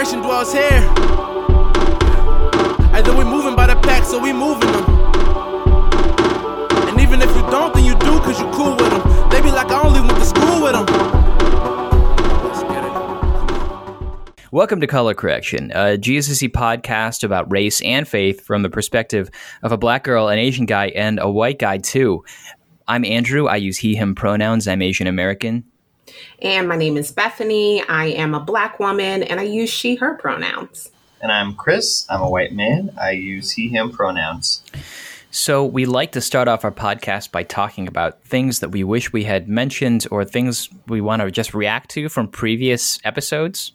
correction dwells here. Either we moving by the pack, so we moving them. And even if you don't, then you do, cause you cool with them. They be like, I only went to school with them. Welcome to Color Correction, a GSC podcast about race and faith from the perspective of a black girl, an Asian guy, and a white guy, too. I'm Andrew. I use he, him pronouns. I'm Asian American. And my name is Bethany. I am a black woman and I use she, her pronouns. And I'm Chris. I'm a white man. I use he, him pronouns. So, we like to start off our podcast by talking about things that we wish we had mentioned or things we want to just react to from previous episodes.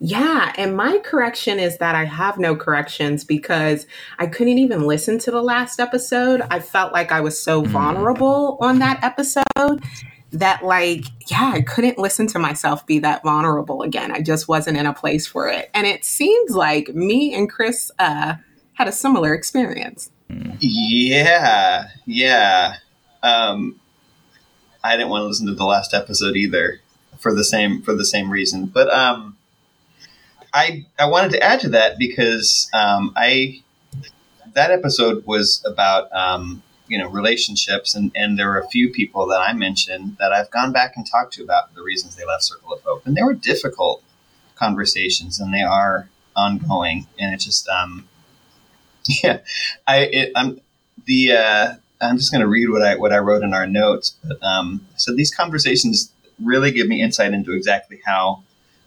Yeah, and my correction is that I have no corrections because I couldn't even listen to the last episode. I felt like I was so hmm. vulnerable on that episode that like yeah i couldn't listen to myself be that vulnerable again i just wasn't in a place for it and it seems like me and chris uh, had a similar experience Yeah, yeah. Um, I didn't want to listen to the last episode either for the same for the same reason. But um, I I wanted to add to that because um, I that episode was about um, you know relationships and and there were a few people that I mentioned that I've gone back and talked to about the reasons they left Circle of Hope and they were difficult conversations and they are ongoing and it just um yeah I it, I'm the uh, I'm just going to read what I what I wrote in our notes. But um, so these conversations really give me insight into exactly how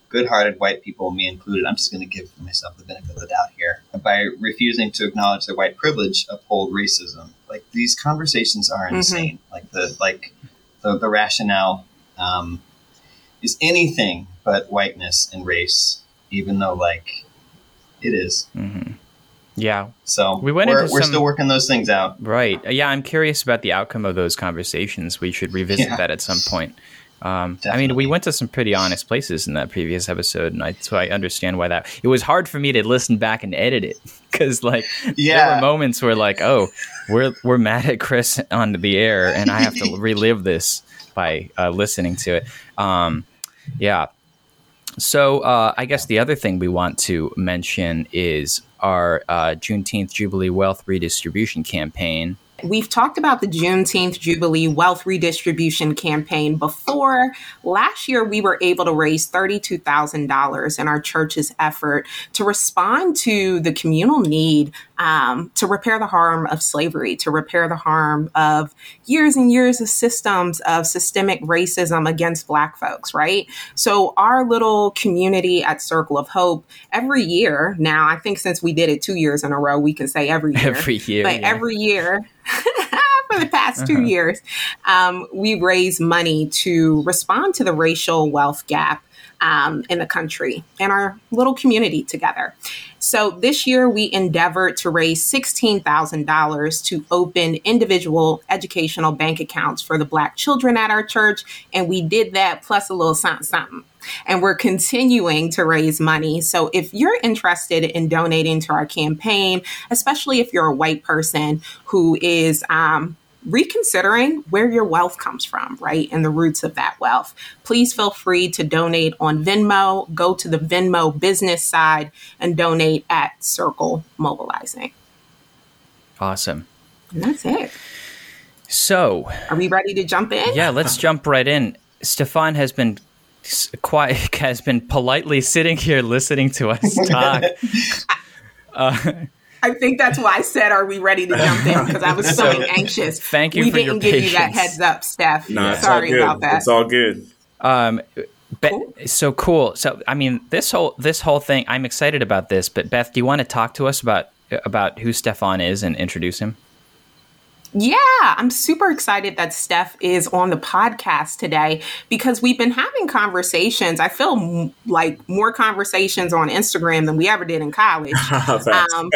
good-hearted white people, me included, I'm just going to give myself the benefit of the doubt here by refusing to acknowledge their white privilege, uphold racism. Like these conversations are insane. Like the like the, the rationale um, is anything but whiteness and race, even though like it is. Yeah, So We went we're, into we're some- still working those things out. right. Yeah, I'm curious about the outcome of those conversations. We should revisit Yeah. that at some point. Um, I mean, we went to some pretty honest places in that previous episode, and I, so I understand why that. It was hard for me to listen back and edit it because, like, yeah. there were moments where, like, oh, we're we're mad at Chris on the air, and I have to relive this by uh, listening to it. Um, yeah. So uh, I guess the other thing we want to mention is our uh, Juneteenth Jubilee Wealth Redistribution Campaign. We've talked about the Juneteenth Jubilee Wealth Redistribution Campaign before. Last year, we were able to raise $32,000 in our church's effort to respond to the communal need um, to repair the harm of slavery, to repair the harm of years and years of systems of systemic racism against Black folks, right? So, our little community at Circle of Hope, every year now, I think since we did it two years in a row, we can say every year. Every year, But yeah. every year, for the past two years, um, we raise money to respond to the racial wealth gap um, in the country and our little community together. So this year, we endeavored to raise $16,000 to open individual educational bank accounts for the Black children at our church. And we did that plus a little something, something. And we're continuing to raise money. So if you're interested in donating to our campaign, especially if you're a white person who is um, reconsidering where your wealth comes from, right? And the roots of that wealth. Please feel free to donate on Venmo. Go to the Venmo business side and donate at Circle Mobilizing. Awesome. And that's it. So Are we ready to jump in? yeah, let's jump right in. Stefan has been quiet, has been politely sitting here listening to us talk. Uh, I think that's why I said, "Are we ready to jump in?" Because I was so, anxious. thank you We for your didn't give you that heads up, Steph. No, it's Sorry about that. It's all good. Um, Be- Cool. so cool. So I mean, this whole this whole thing, I'm excited about this. But Beth, do you want to talk to us about about who Stefan is and introduce him? Yeah, I'm super excited that Steph is on the podcast today because we've been having conversations. I feel m- like more conversations on Instagram than we ever did in college. Um,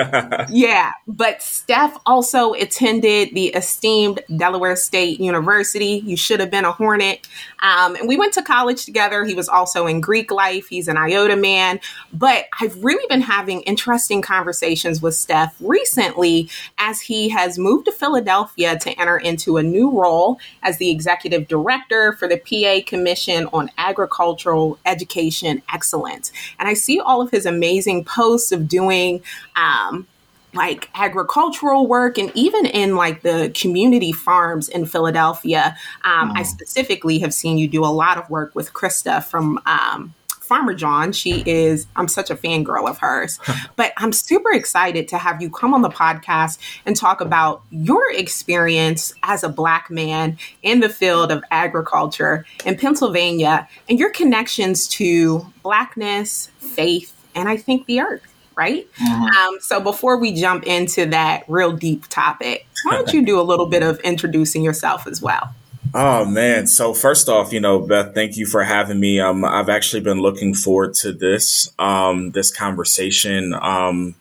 yeah, but Steph also attended the esteemed Delaware State University. You should have been a Hornet. Um, and we went to college together. He was also in Greek life. He's an IOTA man. But I've really been having interesting conversations with Steph recently as he has moved to Philadelphia Philadelphia to enter into a new role as the executive director for the PA Commission on Agricultural Education Excellence. And I see all of his amazing posts of doing um, like agricultural work and even in like the community farms in Philadelphia. Um, I specifically have seen you do a lot of work with Christa from um, Farmer Jawn. She is, I'm such a fangirl of hers. but I'm super excited to have you come on the podcast and talk about your experience as a Black man in the field of agriculture in Pennsylvania and your connections to Blackness, faith, and I think the earth right? Mm-hmm. Um, so before we jump into that real deep topic, why don't you do a little bit of introducing yourself as well? Oh man! So first off, you know, Beth, thank you for having me. Um, I've actually been looking forward to this um, this conversation. Um,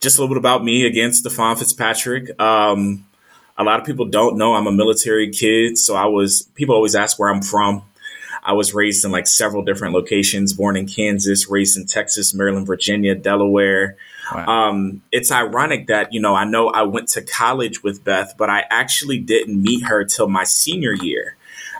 just a little bit about me again, Stefan Fitzpatrick. Um, a lot of people don't know I'm a military kid, so I was. People always ask where I'm from. I was raised in like several different locations, born in Kansas, raised in Texas, Maryland, Virginia, Delaware. Wow. Um, it's ironic that, you know, I know I went to college with Beth, but I actually didn't meet her till my senior year.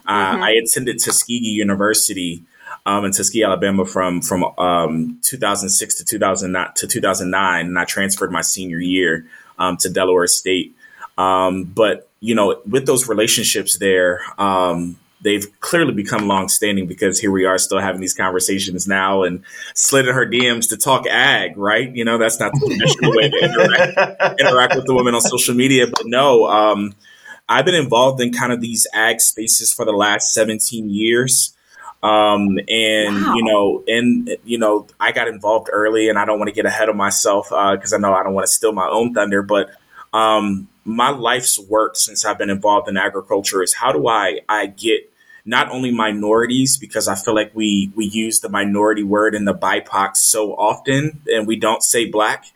Uh, mm-hmm. I attended Tuskegee University um, in Tuskegee, Alabama from from um, 2006 to 2009 to 2009, and I transferred my senior year um, to Delaware State. Um, but you know, with those relationships there, um, they've clearly become long-standing because here we are still having these conversations now and slid in her DMs to talk ag, right? You know, that's not the traditional way to interact, interact, with the women on social media. But no, um, I've been involved in kind of these ag spaces for the last 17 years. Um, and wow. you know, and you know, I got involved early and I don't want to get ahead of myself, uh, cause I know I don't want to steal my own thunder, but, um, my life's work since I've been involved in agriculture is how do I I get not only minorities because I feel like we we use the minority word in the BIPOC so often and we don't say black.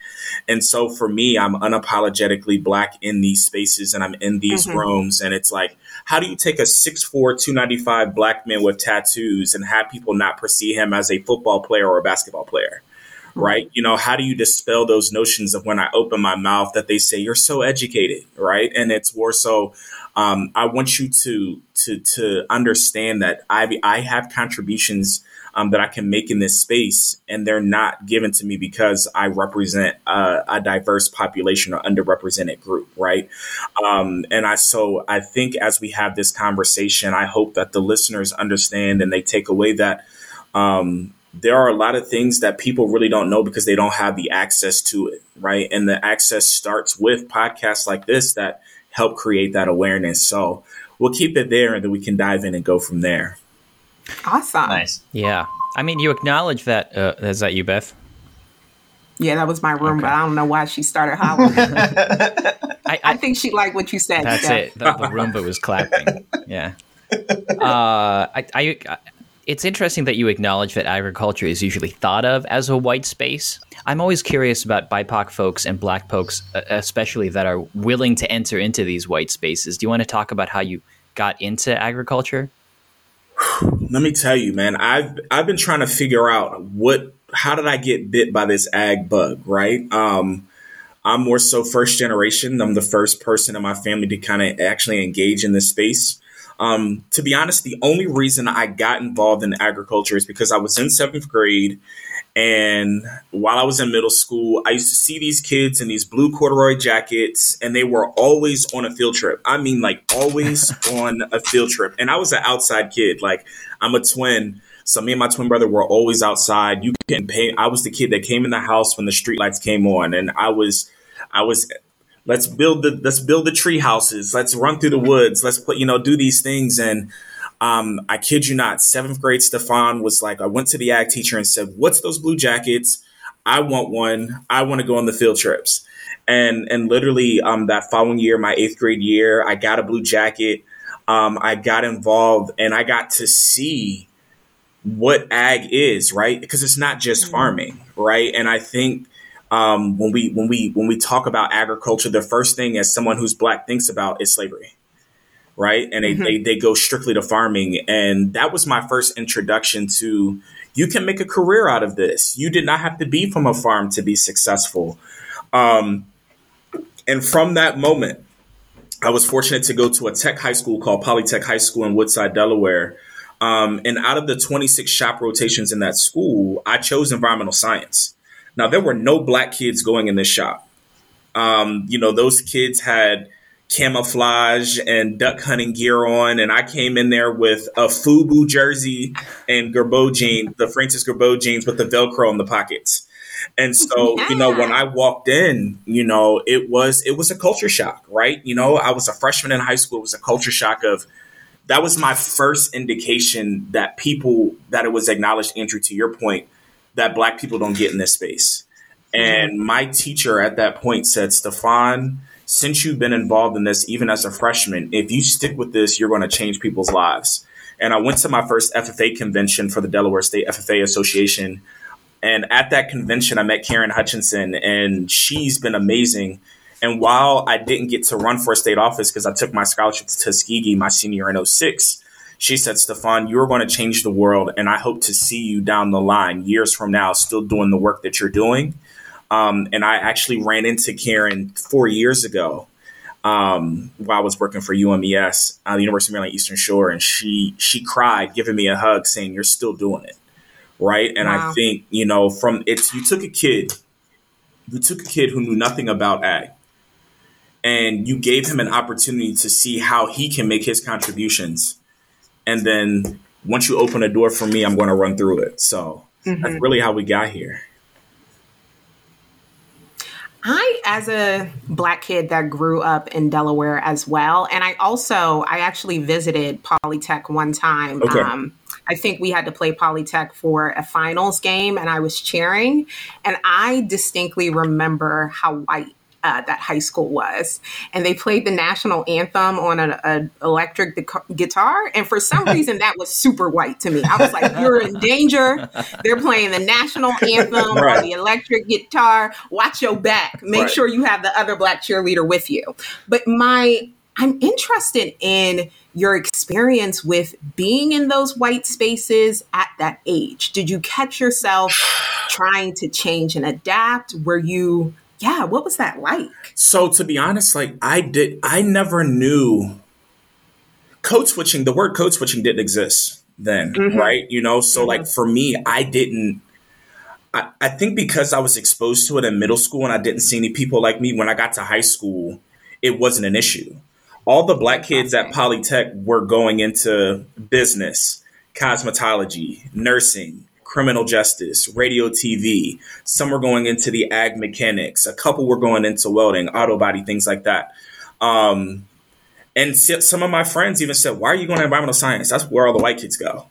And so for me, I'm unapologetically black in these spaces and I'm in these mm-hmm. rooms and it's like how do you take a 6'4", 295 black man with tattoos and have people not perceive him as a football player or a basketball player? Right? You know, how do you dispel those notions of when I open my mouth that they say you're so educated, right? And it's more so, um, I want you to to to understand that I I have contributions um, that I can make in this space, and they're not given to me because I represent a, a diverse population or underrepresented group, right? Um, and I so I think as we have this conversation, I hope that the listeners understand and they take away that um, there are a lot of things that people really don't know because they don't have the access to it, right? And the access starts with podcasts like this that help create that awareness. So we'll keep it there and then we can dive in and go from there. Awesome. Nice. Yeah. I mean, you acknowledge that. Uh, is that you, Beth? Yeah, that was my room, okay. but I don't know why she started hollering. I, I, I, think she liked what you said. That's Steph. it. The, the Roomba was clapping. Yeah. Uh, I, I, it's interesting that you acknowledge that agriculture is usually thought of as a white space. I'm always curious about BIPOC folks and Black folks, especially that are willing to enter into these white spaces. Do you want to talk about how you got into agriculture? Let me tell you, man. I've I've been trying to figure out what how did I get bit by this ag bug, right? Um, I'm more so first generation. I'm the first person in my family to kind of actually engage in this space. Um, to be honest, the only reason I got involved in agriculture is because I was in seventh grade. And while I was in middle school, I used to see these kids in these blue corduroy jackets, and they were always on a field trip. I mean, like always on a field trip. And I was an outside kid. Like, I'm a twin. So me and my twin brother were always outside. You can pay. I was the kid that came in the house when the streetlights came on, and I was, I was let's build the let's build the tree houses let's run through the woods let's put you know do these things and um, I kid you not, seventh grade Stefan was like, I went to the ag teacher and said, What's those blue jackets? I want one. I want to go on the field trips. And and literally um, that following year, my eighth grade year, I got a blue jacket. Um, I got involved and I got to see what ag is, right? Because it's not just mm-hmm. farming, right? And I think um, when we when we when we talk about agriculture, the first thing as someone who's black thinks about is slavery, right? And they, mm-hmm. they they go strictly to farming, and that was my first introduction to you can make a career out of this. You did not have to be from a farm to be successful, um, and from that moment, I was fortunate to go to a tech high school called Polytech High School in Woodside, Delaware. Um, and out of the 26 shop rotations in that school, I chose environmental science. Now, there were no black kids going in this shop. Um, you know, those kids had camouflage and duck hunting gear on, and I came in there with a FUBU jersey and Girbaud jeans, the Francis Girbaud jeans with the Velcro in the pockets. And so, yeah. you know, when I walked in, you know, it was it was a culture shock, right? You know, I was a freshman in high school. It was a culture shock of that was my first indication that people that it was acknowledged, Andrew, to your point, that black people don't get in this space. And mm-hmm. my teacher at that point said, Stefan, since you've been involved in this, even as a freshman, if you stick with this, you're going to change people's lives. And I went to my first FFA convention for the Delaware State FFA Association. And at that convention, I met Karen Hutchinson, and she's been amazing. And while I didn't get to run for a state office because I took my scholarship to Tuskegee my senior in 06, she said, Stefan, you're going to change the world. And I hope to see you down the line, years from now, still doing the work that you're doing. Um, and I actually ran into Karen four years ago um, while I was working for UMES, uh, the University of Maryland Eastern Shore, and she she cried, giving me a hug, saying, "You're still doing it." Right, and wow. I think you know from it's you took a kid, you took a kid who knew nothing about ag, and you gave him an opportunity to see how he can make his contributions, and then once you open a door for me, I'm going to run through it. So mm-hmm. that's really how we got here. I, as a black kid that grew up in Delaware as well, and I also I actually visited Polytech one time. Okay. Um, I think we had to play Polytech for a finals game, and I was cheering, and I distinctly remember how white uh, that high school was, and they played the national anthem on an electric guitar, and for some reason that was super white to me. I was like, "You're in danger." They're playing the national anthem right. on the electric guitar. Watch your back. Make right. sure you have the other black cheerleader with you. But my, I'm interested in your experience with being in those white spaces at that age. Did you catch yourself trying to change and adapt? Were you yeah, what was that like? So to be honest, like I did, I never knew code switching. The word code switching didn't exist then, mm-hmm. right? You know, so mm-hmm. like for me, I didn't. I, I think because I was exposed to it in middle school and I didn't see any people like me when I got to high school, it wasn't an issue. All the black kids at Polytech were going into business, cosmetology, nursing, criminal justice, radio TV. Some were going into the ag mechanics. A couple were going into welding, auto body, things like that. Um, and some of my friends even said, "Why are you going to environmental science? That's where all the white kids go."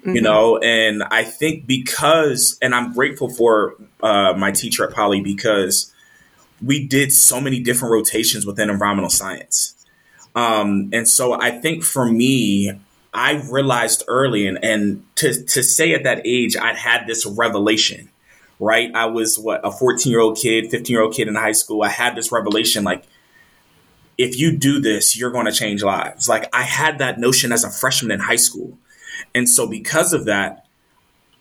Mm-hmm. You know, and I think because, and I'm grateful for uh, my teacher at Poly because we did so many different rotations within environmental science. Um, and so I think for me, I realized early, and, and to, to say at that age, I'd had this revelation, right? I was what, a 14 year old kid, 15 year old kid in high school. I had this revelation like, if you do this, you're going to change lives. Like, I had that notion as a freshman in high school. And so, because of that,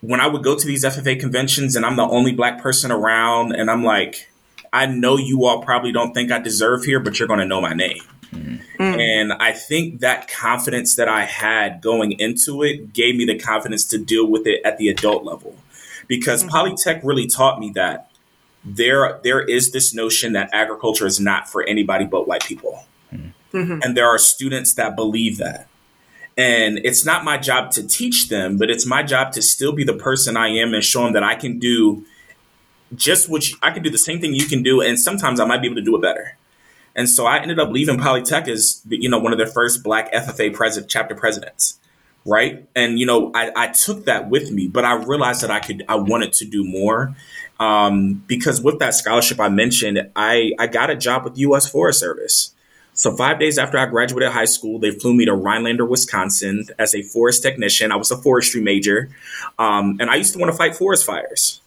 when I would go to these FFA conventions and I'm the only black person around, and I'm like, I know you all probably don't think I deserve here, but you're going to know my name. Mm. And I think that confidence that I had going into it gave me the confidence to deal with it at the adult level. Because mm-hmm. Polytech really taught me that there there is this notion that agriculture is not for anybody but white people. Mm-hmm. And there are students that believe that. And it's not my job to teach them, but it's my job to still be the person I am and show them that I can do just what you, I can do the same thing you can do, and sometimes I might be able to do it better. And so I ended up leaving Polytech as, you know, one of their first black FFA president, chapter presidents. Right. And, you know, I, I took that with me, but I realized that I could, I wanted to do more. Um, because with that scholarship I mentioned, I, I got a job with U.S. Forest Service. So five days after I graduated high school, they flew me to Rhinelander, Wisconsin as a forest technician. I was a forestry major. Um, and I used to want to fight forest fires.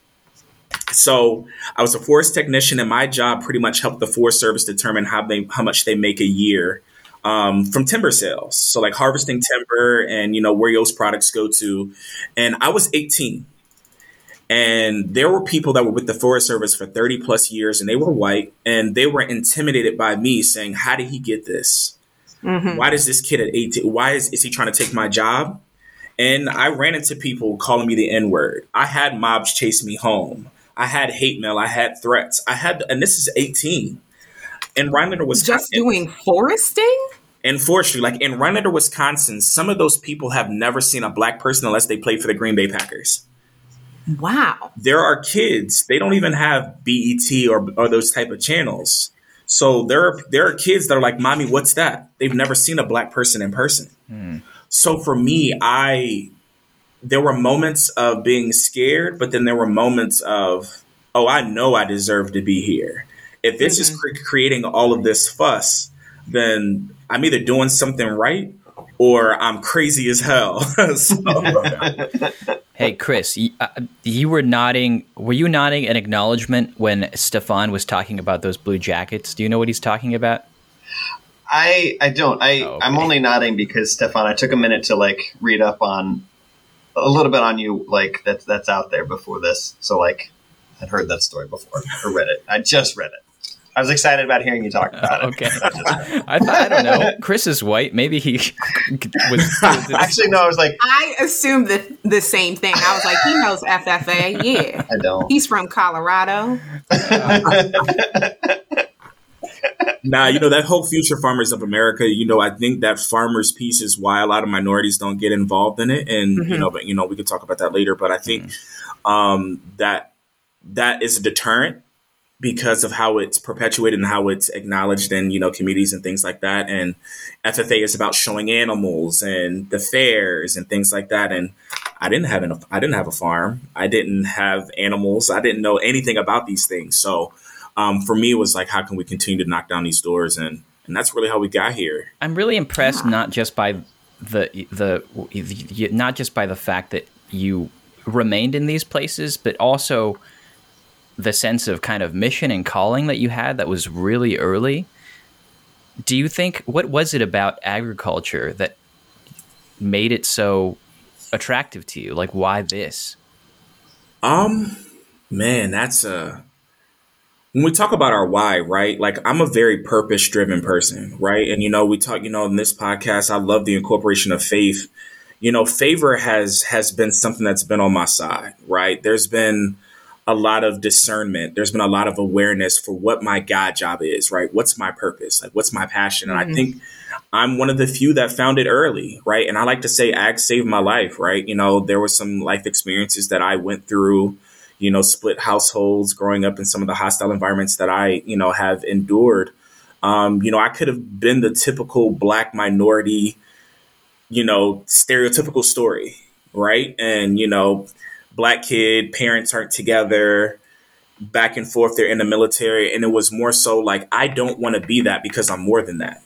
So I was a forest technician, and my job pretty much helped the Forest Service determine how they how much they make a year um, from timber sales. So like harvesting timber and you know where those products go to. And I was 18, And there were people that were with the Forest Service for 30 plus years and they were white and they were intimidated by me saying, How did he get this? Mm-hmm. Why does this kid at 18, why is, is he trying to take my job? And I ran into people calling me the N word. I had mobs chase me home. I had hate mail. I had threats. I had, and this is 18. In Rhinelander, was Just doing foresting? and forestry, like in Rhinelander, Wisconsin, some of those people have never seen a black person unless they played for the Green Bay Packers. Wow. There are kids, they don't even have BET or, or those type of channels. So there are there are kids that are like, "Mommy, what's that?" They've never seen a black person in person. Hmm. So for me, I there were moments of being scared, but then there were moments of, "Oh, I know I deserve to be here." If this mm-hmm. is cre- creating all of this fuss, then I'm either doing something right or I'm crazy as hell. hey, Chris, you, uh, you, were nodding. Were you nodding an acknowledgement when Stefan was talking about those blue jackets? Do you know what he's talking about? I I don't. I oh, okay. I'm only nodding because Stefan. I took a minute to like read up on a little bit on you, like that's that's out there before this. So like, I'd heard that story before or read it. I just read it. I was excited about hearing you talk about it. okay. I, thought, I don't know. Chris is white. Maybe he was. Actually, no. I was like, I assumed the the same thing. I was like, he knows FFA. Yeah, I don't. He's from Colorado. nah, you know that whole future farmers of America. You know, I think that farmers piece is why a lot of minorities don't get involved in it, and mm-hmm. you know, but you know, we could talk about that later. But I think mm-hmm. um, that that is a deterrent because of how it's perpetuated and how it's acknowledged in you know communities and things like that and ffa is about showing animals and the fairs and things like that and i didn't have enough i didn't have a farm i didn't have animals i didn't know anything about these things so um, for me it was like how can we continue to knock down these doors and and that's really how we got here i'm really impressed yeah. not just by the the not just by the fact that you remained in these places but also the sense of kind of mission and calling that you had that was really early. Do you think what was it about agriculture that made it so attractive to you? Like why this? Um man, that's a when we talk about our why, right? Like I'm a very purpose driven person, right? And you know, we talk, you know, in this podcast, I love the incorporation of faith. You know, favor has has been something that's been on my side, right? There's been a lot of discernment. There's been a lot of awareness for what my God job is, right? What's my purpose? Like, what's my passion? And mm-hmm. I think I'm one of the few that found it early, right? And I like to say ag saved my life, right? You know, there were some life experiences that I went through, you know, split households, growing up in some of the hostile environments that I, you know, have endured. Um, you know, I could have been the typical black minority, you know, stereotypical story, right? And, you know, black kid, parents aren't together, back and forth, they're in the military. And it was more so like, I don't want to be that because I'm more than that.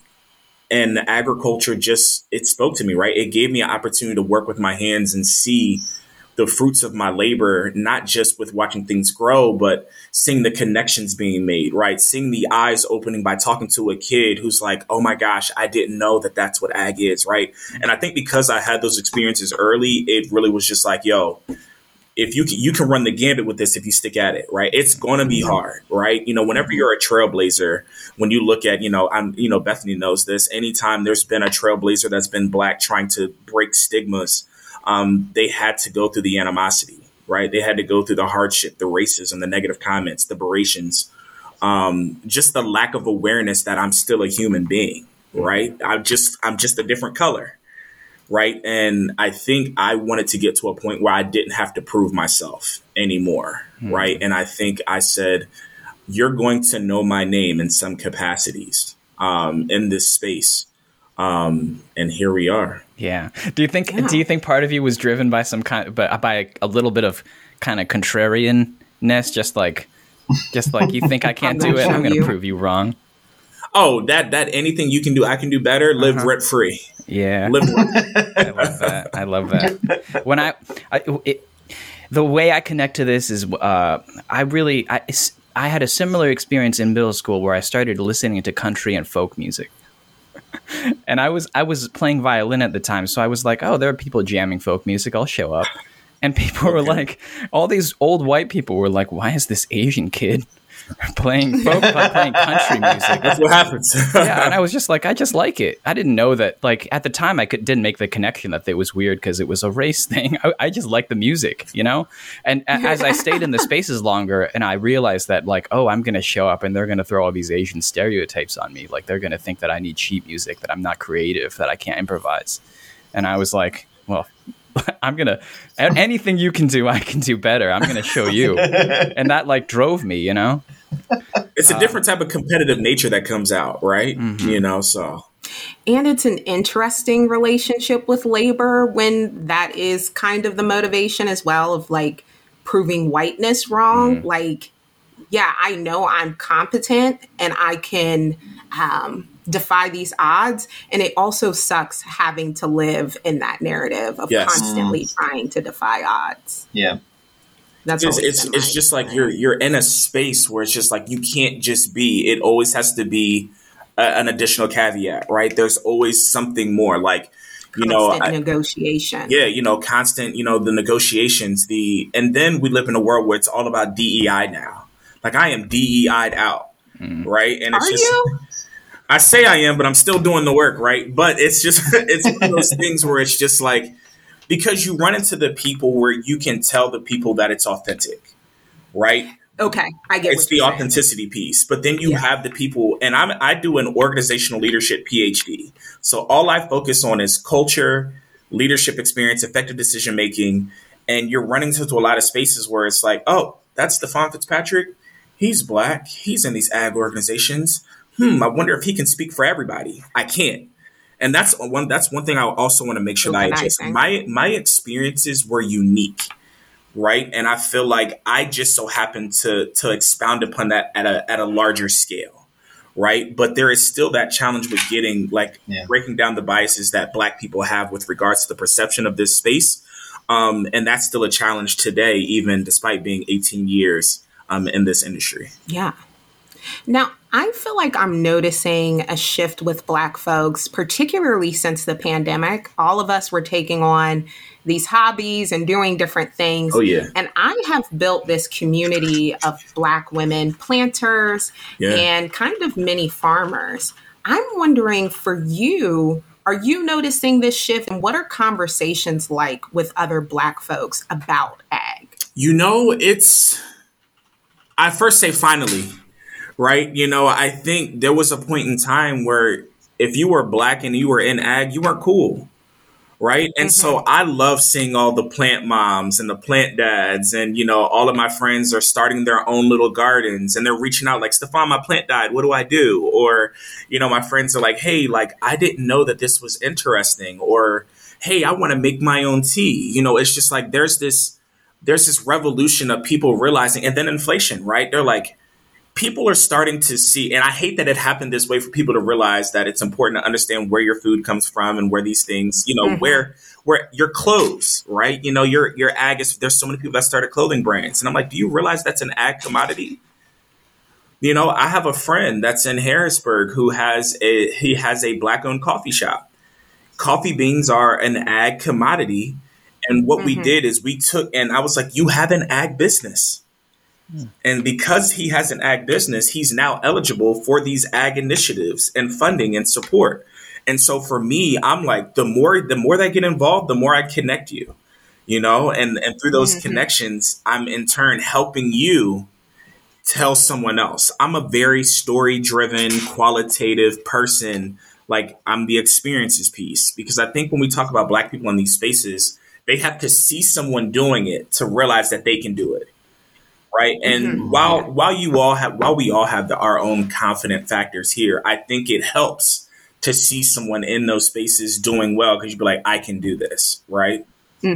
And agriculture just, it spoke to me, right? It gave me an opportunity to work with my hands and see the fruits of my labor, not just with watching things grow, but seeing the connections being made, right? Seeing the eyes opening by talking to a kid who's like, oh my gosh, I didn't know that that's what ag is, right? And I think because I had those experiences early, it really was just like, yo, if you can, you can run the gambit with this if you stick at it, right? It's going to be hard, right? You know, whenever you're a trailblazer, when you look at, you know, I'm, you know, Bethany knows this. Anytime there's been a trailblazer that's been black trying to break stigmas, um, they had to go through the animosity, right? They had to go through the hardship, the racism, the negative comments, the berations, um, just the lack of awareness that I'm still a human being, right? I'm just, I'm just a different color right? And I think I wanted to get to a point where I didn't have to prove myself anymore, mm-hmm. right? And I think I said, you're going to know my name in some capacities um, in this space. Um, and here we are. Yeah. Do you think? Yeah. Do you think part of you was driven by some kind, but by a little bit of kind of contrarianness, just like, just like you think I can't do it, I'm going to prove you wrong. Oh, that that anything you can do, I can do better. Live uh-huh. rent free. Yeah, I love that. I love that. When I, I it, the way I connect to this is, uh, I really, I, I had a similar experience in middle school where I started listening to country and folk music. And I was I was playing violin at the time, so I was like, "Oh, there are people jamming folk music. I'll show up." and people were like, all these old white people were like, "Why is this Asian kid playing folk, playing country music?" That's what happens. yeah, and I was just like, I just like it. I didn't know that. Like at the time, I could, didn't make the connection that it was weird because it was a race thing. I, I just like the music, you know. And a- as I stayed in the spaces longer, and I realized that, like, oh, I'm going to show up, and they're going to throw all these Asian stereotypes on me. Like they're going to think that I need cheap music, that I'm not creative, that I can't improvise. And I was like, well. I'm gonna anything you can do, I can do better. I'm gonna show you, and that like drove me, you know. It's a uh, different type of competitive nature that comes out, right? Mm-hmm. You know, so And it's an interesting relationship with labor when that is kind of the motivation as well of like proving whiteness wrong. Mm. Like, yeah, I know I'm competent and I can um, defy these odds. And it also sucks having to live in that narrative of Yes. constantly mm. trying to defy odds. Yeah. That's it's it's, it's my just like you're you're in a space where it's just like you can't just be. It always has to be a, an additional caveat, right? There's always something more, like you know, constant I- negotiation. yeah, you know, constant, you know, the negotiations, the and then we live in a world where it's all about DEI now. Like I am DEI'd out, mm. right? And it's Are just you? I say I am, but I'm still doing the work, right? But it's just it's one of those things where it's just like because you run into the people where you can tell the people that it's authentic, right? Okay, I get It's the you're saying. authenticity piece, but then you Yeah. have the people, and I'm I do an organizational leadership PhD, so all I focus on is culture, leadership experience, effective decision making, and you're running into a lot of spaces where it's like, oh, that's Stefan Fitzpatrick. He's black. He's in these ag organizations. Hmm. I wonder if he can speak for everybody. I can't. And that's one. That's one thing I also want to make sure that I adjust. My my experiences were unique, right? And I feel like I just so happened to to expound upon that at a at a larger scale, right? But there is still that challenge with getting like Yeah. breaking down the biases that Black people have with regards to the perception of this space, um, and that's still a challenge today, even despite being 18 years um, in this industry. Yeah. Now, I feel like I'm noticing a shift with Black folks, particularly since the pandemic. All of us were taking on these hobbies and doing different things. Oh yeah, And I have built this community of Black women planters Yeah. and kind of mini farmers. I'm wondering for you, are you noticing this shift? And what are conversations like with other Black folks about ag? You know, it's. I first say finally, right? You know, I think there was a point in time where if you were black and you were in ag, you weren't cool, right? And so mm-hmm. I love seeing all the plant moms and the plant dads, and you know, all of my friends are starting their own little gardens and they're reaching out like, Stefan, my plant died. What do I do? Or, you know, my friends are like, hey, like, I didn't know that this was interesting. Or, hey, I want to make my own tea. You know, it's just like there's this there's this revolution of people realizing, and then inflation, right? They're like, people are starting to see, and I hate that it happened this way for people to realize that it's important to understand where your food comes from and where these things, you know, mm-hmm. where where your clothes, right? You know, your your ag is. There's so many people that started clothing brands, and I'm like, do you realize that's an ag commodity? You know, I have a friend that's in Harrisburg who has a he has a black owned coffee shop. Coffee beans are an ag commodity. And what we mm-hmm. did is we took, and I was like, you have an ag business. And because he has an ag business, he's now eligible for these ag initiatives and funding and support. And so for me, I'm like, the more the more that get involved, the more I connect you, you know, and and through those mm-hmm. connections, I'm in turn helping you tell someone else. I'm a very story driven, qualitative person. Like I'm the experiences piece because I think when we talk about black people in these spaces, they have to see someone doing it to realize that they can do it. Right. And while while you all have while we all have the, our own confident factors here, I think it helps to see someone in those spaces doing well because you'd be like, I can do this. Right.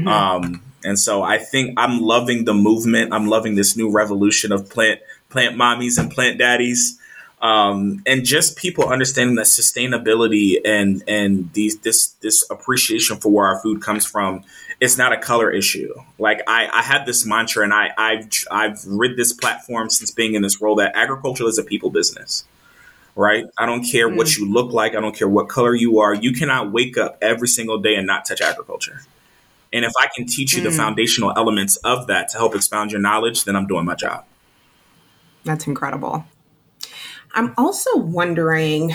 Um, and so I think I'm loving the movement. I'm loving this new revolution of plant plant mommies and plant daddies. Um, and just people understanding that sustainability and and these this this appreciation for where our food comes from it's not a color issue. Like I, I have this mantra and I, I've I've rid this platform since being in this role that agriculture is a people business. Right? I don't care what mm. you look like, I don't care what color you are. You cannot wake up every single day and not touch agriculture And if I can teach you the mm. foundational elements of that to help expound your knowledge, then I'm doing my job. That's incredible. I'm also wondering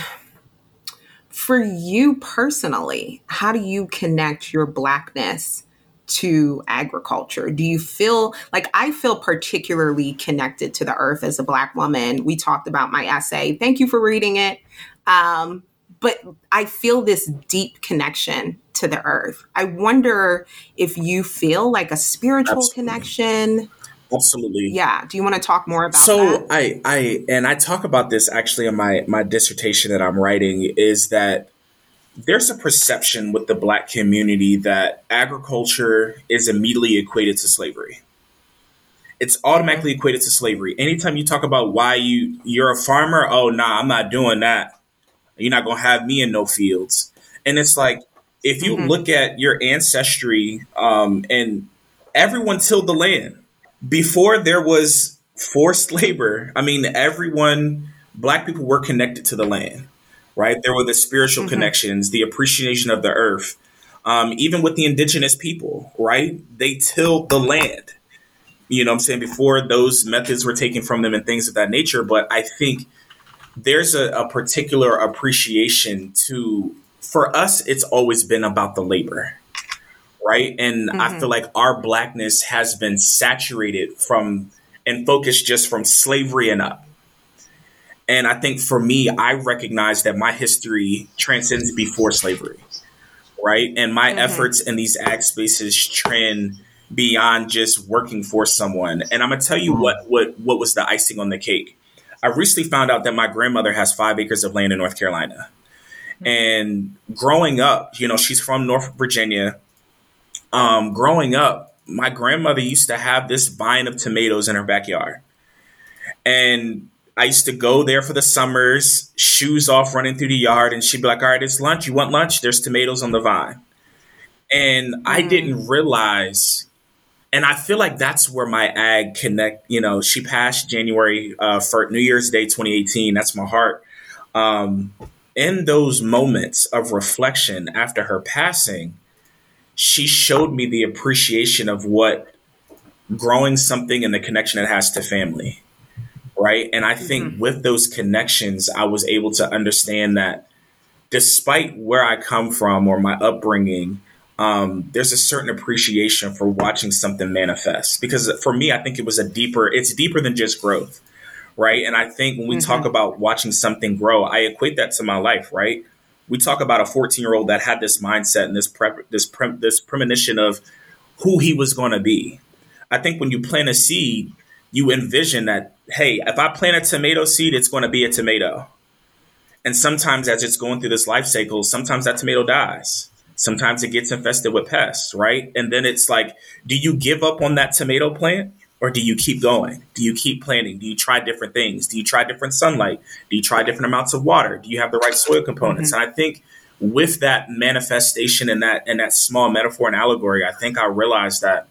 for you personally, how do you connect your blackness to agriculture? Do you feel like I feel particularly connected to the earth as a black woman? We talked about my essay. Thank you for reading it. Um, but I feel this deep connection to the earth. I wonder if you feel like a spiritual Absolutely. connection. Absolutely. Yeah. Do you want to talk more about so that? I I and I talk about this actually in my my dissertation that I'm writing is that there's a perception with the black community that agriculture is immediately equated to slavery. It's automatically equated to slavery. Anytime you talk about why you you're a farmer, oh nah, I'm not doing that. You're not gonna have me in no fields. And it's like if you mm-hmm. look at your ancestry, um, and everyone tilled the land before there was forced labor. I mean, everyone, black people were connected to the land right? There were the spiritual mm-hmm. connections, the appreciation of the earth. Um, even with the indigenous people, right? They tilled the land. You know I'm saying? Before those methods were taken from them and things of that nature. But I think there's a, a particular appreciation to, for us, it's always been about the labor right? And mm-hmm. I feel like our blackness has been saturated from and focused just from slavery and up. And I think for me, I recognize that my history transcends before slavery, right? And my mm-hmm. efforts in these ag spaces trend beyond just working for someone. And I'm gonna tell you what what what was the icing on the cake. I recently found out that my grandmother has five acres of land in North Carolina. And growing up, you know, she's from North Virginia. Um, growing up, my grandmother used to have this vine of tomatoes in her backyard. And I used to go there for the summers, shoes off, running through the yard, and she'd be like, "All right, it's lunch. You want lunch? There's tomatoes on the vine." And mm. I didn't realize, and I feel like that's where my ag connect. You know, she passed January uh, for New Year's Day, 2018. That's my heart. Um, in those moments of reflection after her passing, she showed me the appreciation of what growing something and the connection it has to family right? And I think mm-hmm. with those connections, I was able to understand that despite where I come from or my upbringing, um, there's a certain appreciation for watching something manifest. Because for me, I think it was a deeper, it's deeper than just growth, right? And I think when we mm-hmm. talk about watching something grow, I equate that to my life, right? We talk about a 14 year old that had this mindset and this prep, this pre- this premonition of who he was going to be. I think when you plant a seed, you envision that hey, if I plant a tomato seed, it's going to be a tomato. And sometimes as it's going through this life cycle, sometimes that tomato dies. Sometimes it gets infested with pests, right? And then it's like, do you give up on that tomato plant or do you keep going? Do you keep planting? Do you try different things? Do you try different sunlight? Do you try different amounts of water? Do you have the right soil components? Mm-hmm. And I think with that manifestation and that and that small metaphor and allegory, I think I realized that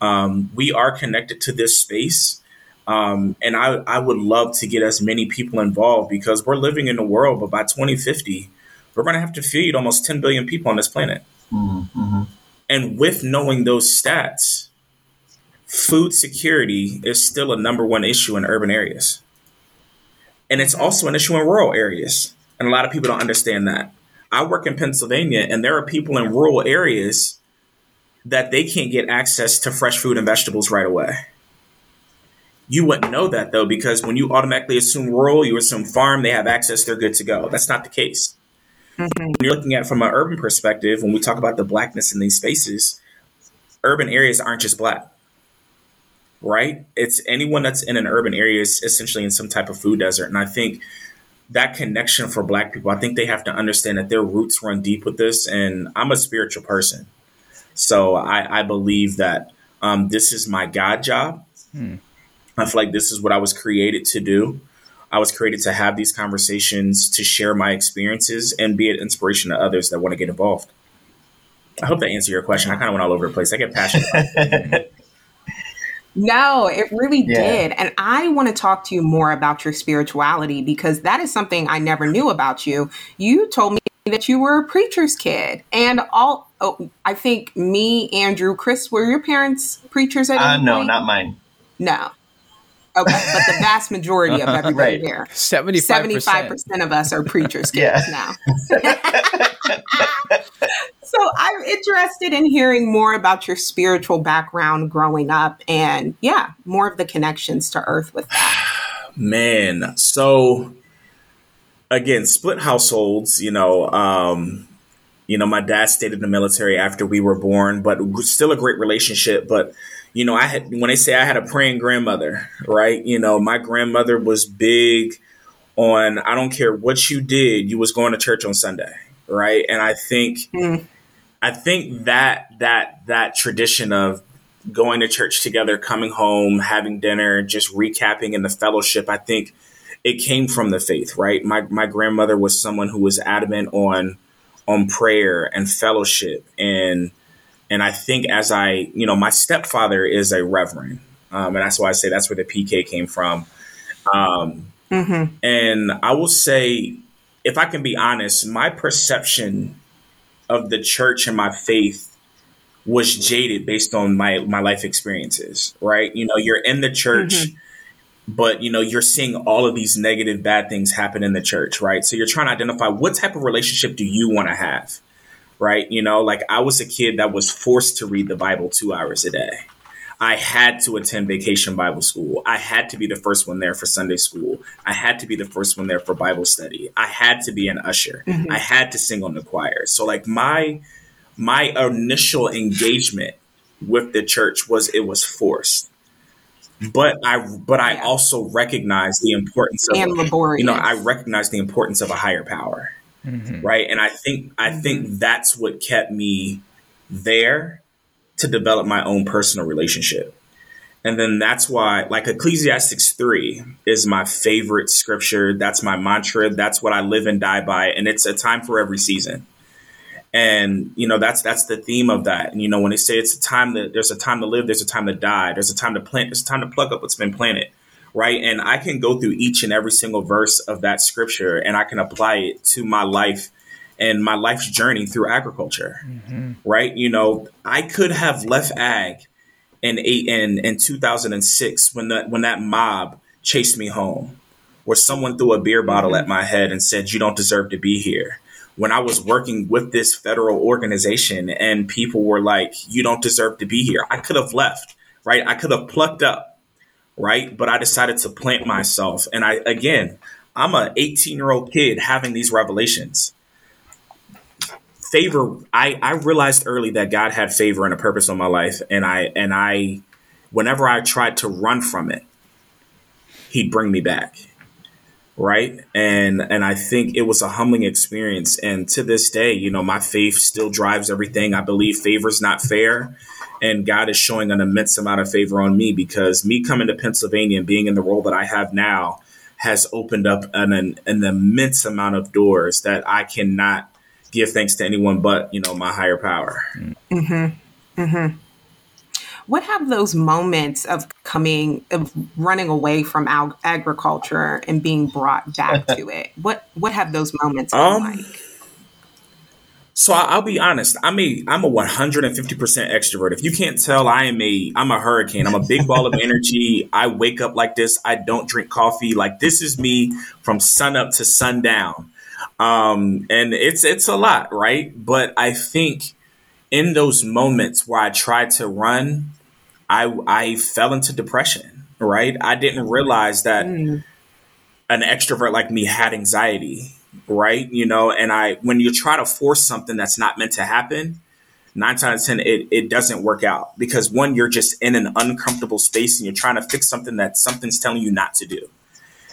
um, we are connected to this space um, and I, I would love to get as many people involved because we're living in a world, but by 2050, we're going to have to feed almost 10 billion people on this planet. Mm-hmm. And with knowing those stats, food security is still a number one issue in urban areas. And it's also an issue in rural areas. And a lot of people don't understand that. I work in Pennsylvania, and there are people in rural areas that they can't get access to fresh food and vegetables right away. You wouldn't know that though, because when you automatically assume rural, you assume farm, they have access, they're good to go. That's not the case. Mm-hmm. When you're looking at from an urban perspective, when we talk about the blackness in these spaces, urban areas aren't just black, right? It's anyone that's in an urban area is essentially in some type of food desert. And I think that connection for black people, I think they have to understand that their roots run deep with this. And I'm a spiritual person. So I, I believe that um, this is my God job. Hmm. I feel like this is what I was created to do. I was created to have these conversations, to share my experiences, and be an inspiration to others that want to get involved. I hope that answered your question. I kind of went all over the place. I get passionate. no, it really yeah. did. And I want to talk to you more about your spirituality because that is something I never knew about you. You told me that you were a preacher's kid, and all. Oh, I think me, Andrew, Chris, were your parents preachers at Uh, any no, point? not mine. No. Okay, but the vast majority of everybody Right. here, 75%. of us are preachers' kids Yeah. now. so I'm interested in hearing more about your spiritual background growing up, and yeah, more of the connections to Earth with that. Man, so again, split households, you know, um, you know, my dad stayed in the military after we were born, but still a great relationship. But, you know, I had, when they say I had a praying grandmother, right? You know, my grandmother was big on, I don't care what you did, you was going to church on Sunday, right? And I think, Mm. I think that, that, that tradition of going to church together, coming home, having dinner, just recapping in the fellowship, I think it came from the faith, right? My my grandmother was someone who was adamant on on prayer and fellowship and and I think as I, you know, my stepfather is a reverend. Um, and that's why I say that's where the PK came from. Um, Mm-hmm. and I will say, if I can be honest, my perception of the church and my faith was jaded based on my my life experiences. Right? You know, you're in the church, but you know you're seeing all of these negative, bad things happen in the church. Right? So you're trying to identify what type of relationship do you want to have. Right? You know, like I was a kid that was forced to read the Bible two hours a day. I had to attend vacation Bible school. I had to be the first one there for Sunday school. I had to be the first one there for Bible study. I had to be an usher. Mm-hmm. I had to sing on the choir. So like my my initial engagement with the church was it was forced. But I but I Yeah. also recognize the importance of And laborious. you know, I recognize the importance of a higher power. Mm-hmm. Right. And I think I think mm-hmm. that's what kept me there to develop my own personal relationship. And then that's why, like Ecclesiastics 3 is my favorite scripture. That's my mantra. That's what I live and die by. And it's a time for every season. And, you know, that's that's the theme of that. And, you know, when they say it's a time that there's a time to live, there's a time to die, there's a time to plant, there's a time to pluck up what's been planted. Right. And I can go through each and every single verse of that scripture and I can apply it to my life and my life's journey through agriculture mm-hmm. right? You know, I could have left ag in eight in in 2006 when that when that mob chased me home, where someone threw a beer bottle mm-hmm. at my head and said, "You don't deserve to be here." When I was working with this federal organization and people were like, "You don't deserve to be here," I could have left, right? I could have plucked up, right? But I decided to plant myself, and I again, I'm a 18 year old kid having these revelations. Favor I, I realized early that God had favor and a purpose on my life. And I and I whenever I tried to run from it he'd bring me back right? And and I think it was a humbling experience. And to this day you know my faith still drives everything. I believe favor's not fair and God is showing an immense amount of favor on me because me coming to Pennsylvania and being in the role that I have now has opened up an, an, an immense amount of doors that I cannot give thanks to anyone but you know my higher power. What have those moments of coming of running away from ag- agriculture and being brought back to it? What what have those moments been Um, like so i'll be honest i'm a i'm a 150% extrovert. If you can't tell i am a i'm a hurricane. I'm a big ball of energy. I wake up like this. I don't drink coffee. Like this is me from sun up to sundown. Um and it's it's a lot right? But i think in those moments where i tried to run i i fell into depression right? I didn't realize that an extrovert like me had anxiety right you know and i when you try to force something that's not meant to happen nine times out of ten it, it doesn't work out because one you're just in an uncomfortable space and you're trying to fix something that something's telling you not to do.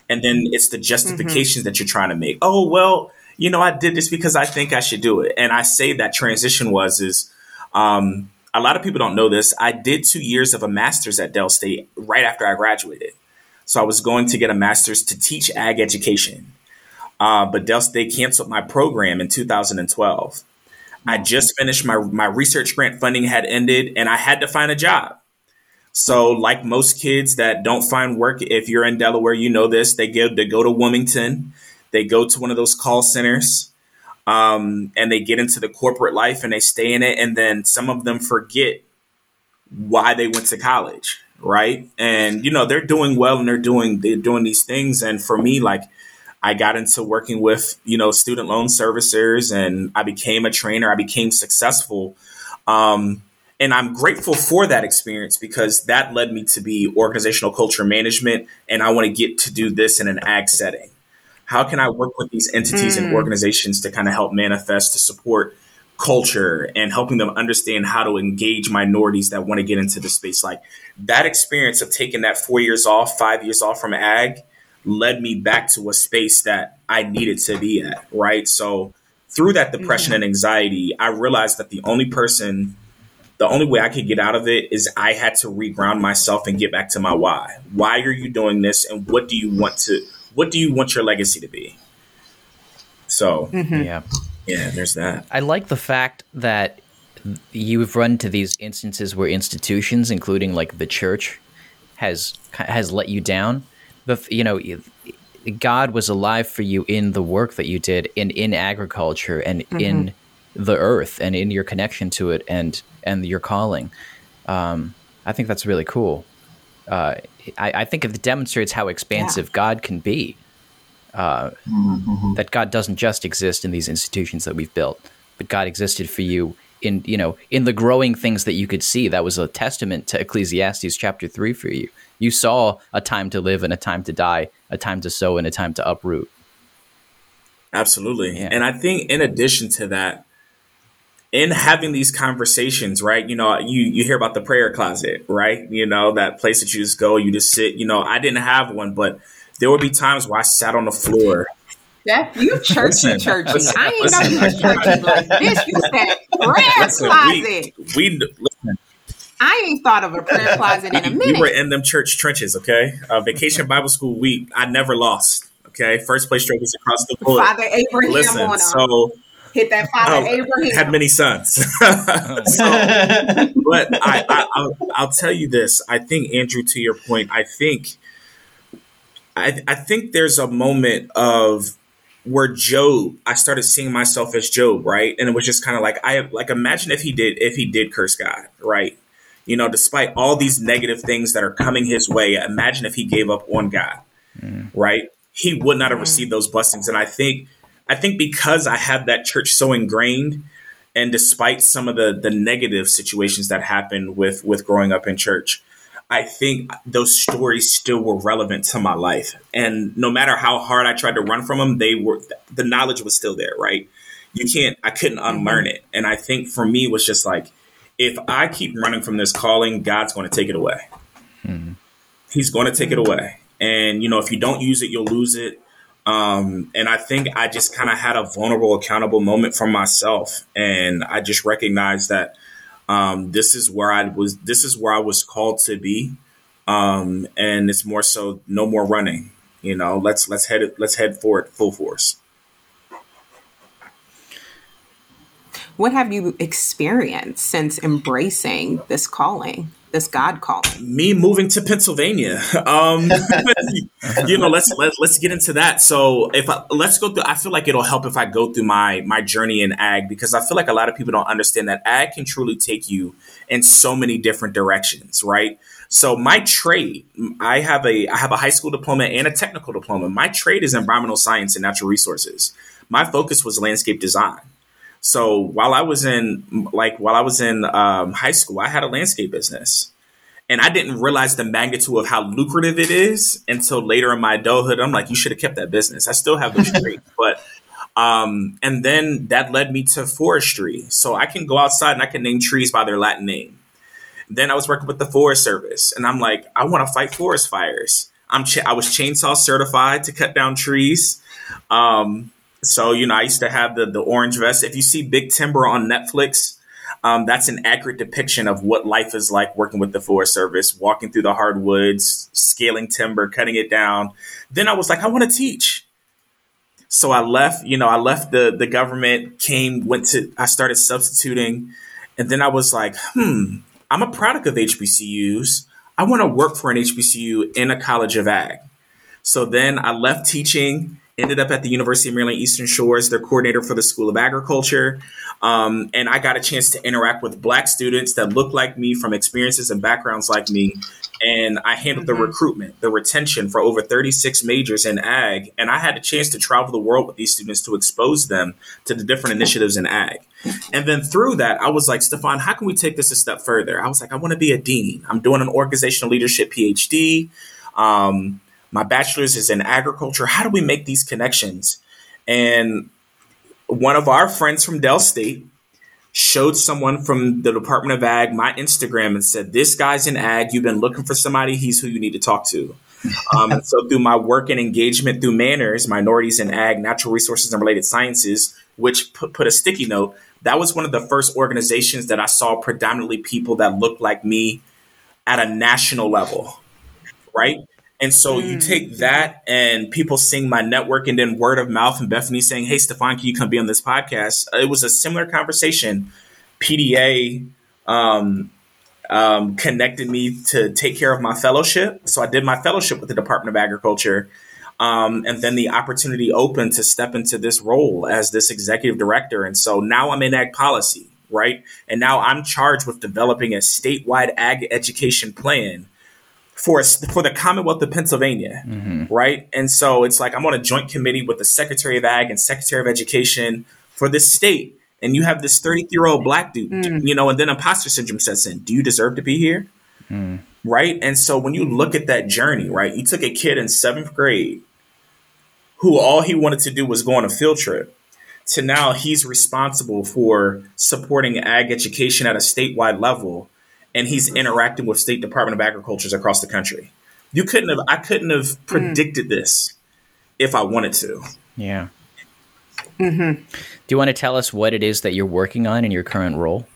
And then it's the justifications that you're trying to make. Oh well you know i did this because i think i should do it. And i say that transition was is um, a lot of people don't know this. I did two years of a master's at Del State right after i graduated. So i was going to get a master's to teach ag education uh, but Del State canceled my program in 2012. I just finished my my research grant funding had ended, and I had to find a job. So, like most kids that don't find work, if you're in Delaware, you know this. They go they go to Wilmington, they go to one of those call centers, um, and they get into the corporate life and they stay in it, and then some of them forget why they went to college, right? And you know they're doing well and they're doing they're doing these things, and for me, like I got into working with, you know, student loan servicers and I became a trainer. I became successful. Um, and I'm grateful for that experience because that led me to be organizational culture management. And I want to get to do this in an ag setting. How can I work with these entities mm. and organizations to kind of help manifest to support culture and helping them understand how to engage minorities that want to get into the space? Like that experience of taking that four years off, five years off from ag led me back to a space that I needed to be at, right? So through that depression mm-hmm. and anxiety, I realized that the only person, the only way I could get out of it is I had to reground myself and get back to my why. Why are you doing this, and what do you want to? What do you want your legacy to be? So mm-hmm. yeah, yeah. There's that. I like the fact that you've run to these instances where institutions, including like the church, has has let you down the you know God was alive for you in the work that you did in in agriculture and mm-hmm. in the earth and in your connection to it and and your calling. Um, I think that's really cool. Uh, I, I, think it demonstrates how expansive yeah. God can be. Uh, mm-hmm. That God doesn't just exist in these institutions that we've built, but God existed for you in you know in the growing things that you could see. That was a testament to Ecclesiastes chapter three for you you saw a time to live and a time to die, a time to sow and a time to uproot. Absolutely. Yeah. And I think in addition to that, in having these conversations, right? You know, you you hear about the prayer closet, right? You know, that place that you just go, you just sit. You know, I didn't have one, but there would be times where I sat on the floor. Yeah, you churchy, churchy. I ain't know you was churchy like this. You said prayer listen, closet. We, we listen, I ain't thought of a prayer closet in a minute. We were in them church trenches, okay? Uh, Vacation Bible School week, I never lost. Okay, first place trophies across the board. Father Abraham Listen, on so hit that Father oh, Abraham. Had many sons. so, but I, I, I'll, I'll tell you this. I think Andrew, to your point, I think, I, I think there's a moment of where Job, I started seeing myself as Job, right? And it was just kind of like I like imagine if he did if he did curse God, right? You know, despite all these negative things that are coming his way, imagine if he gave up on God, mm. right? He would not have mm. received those blessings. And I think, I think because I have that church so ingrained, and despite some of the the negative situations that happened with with growing up in church, I think those stories still were relevant to my life. And no matter how hard I tried to run from them, they were the knowledge was still there, right? You can't I couldn't unlearn mm-hmm. it. And I think for me it was just like if I keep running from this calling, God's going to take it away. Mm-hmm. He's going to take it away. And, you know, if you don't use it, you'll lose it. Um, and I think I just kind of had a vulnerable, accountable moment for myself. And I just recognized that um, this is where I was, this is where I was called to be. Um, and it's more so no more running, you know, let's, let's head, let's head for it full force. What have you experienced since embracing this calling? This God calling? Me moving to Pennsylvania. Um, you know, let's let, let's get into that. So if I, let's go through, I feel like it'll help if I go through my my journey in ag because I feel like a lot of people don't understand that ag can truly take you in so many different directions, right? So my trade, I have a I have a high school diploma and a technical diploma. My trade is environmental science and natural resources. My focus was landscape design. So while I was in like while I was in um, high school, I had a landscape business, and I didn't realize the magnitude of how lucrative it is until later in my adulthood. I'm like, you should have kept that business. I still have those traits, but um, and then that led me to forestry. So I can go outside and I can name trees by their Latin name. Then I was working with the Forest Service, and I'm like, I want to fight forest fires. I'm ch- I was chainsaw certified to cut down trees. Um, so, you know, I used to have the, the orange vest. If you see Big Timber on Netflix, um, that's an accurate depiction of what life is like working with the Forest Service, walking through the hardwoods, scaling timber, cutting it down. Then I was like, I want to teach. So I left, you know, I left the, the government, came, went to, I started substituting. And then I was like, hmm, I'm a product of HBCUs. I want to work for an HBCU in a college of ag. So then I left teaching ended up at the University of Maryland Eastern Shores, their coordinator for the School of Agriculture. Um, and I got a chance to interact with Black students that look like me from experiences and backgrounds like me. And I handled mm-hmm. the recruitment, the retention for over 36 majors in ag. And I had a chance to travel the world with these students to expose them to the different initiatives in ag. And then through that, I was like, Stefan, how can we take this a step further? I was like, I want to be a dean. I'm doing an organizational leadership PhD. Um, my bachelor's is in agriculture. How do we make these connections? And one of our friends from Del State showed someone from the Department of Ag my Instagram and said, This guy's in ag. You've been looking for somebody. He's who you need to talk to. Um, and so, through my work and engagement through MANRRS, Minorities in Ag, Natural Resources and Related Sciences, which put, put a sticky note, that was one of the first organizations that I saw predominantly people that looked like me at a national level, right? And so mm. you take that and people seeing my network and then word of mouth and Bethany saying, Hey, Stefan, can you come be on this podcast? It was a similar conversation. PDA um, um, connected me to take care of my fellowship. So I did my fellowship with the Department of Agriculture. Um, and then the opportunity opened to step into this role as this executive director. And so now I'm in ag policy, right? And now I'm charged with developing a statewide ag education plan for for the Commonwealth of Pennsylvania, mm-hmm. right? And so it's like I'm on a joint committee with the Secretary of Ag and Secretary of Education for this state, and you have this 33 year old black dude, mm. you know, and then imposter syndrome sets in. Do you deserve to be here? Mm. Right? And so when you look at that journey, right, you took a kid in seventh grade who all he wanted to do was go on a field trip to now he's responsible for supporting ag education at a statewide level and he's interacting with state department of agricultures across the country. You couldn't have I couldn't have mm. predicted mm. this if I wanted to. Yeah. Mm-hmm. Do you want to tell us what it is that you're working on in your current role?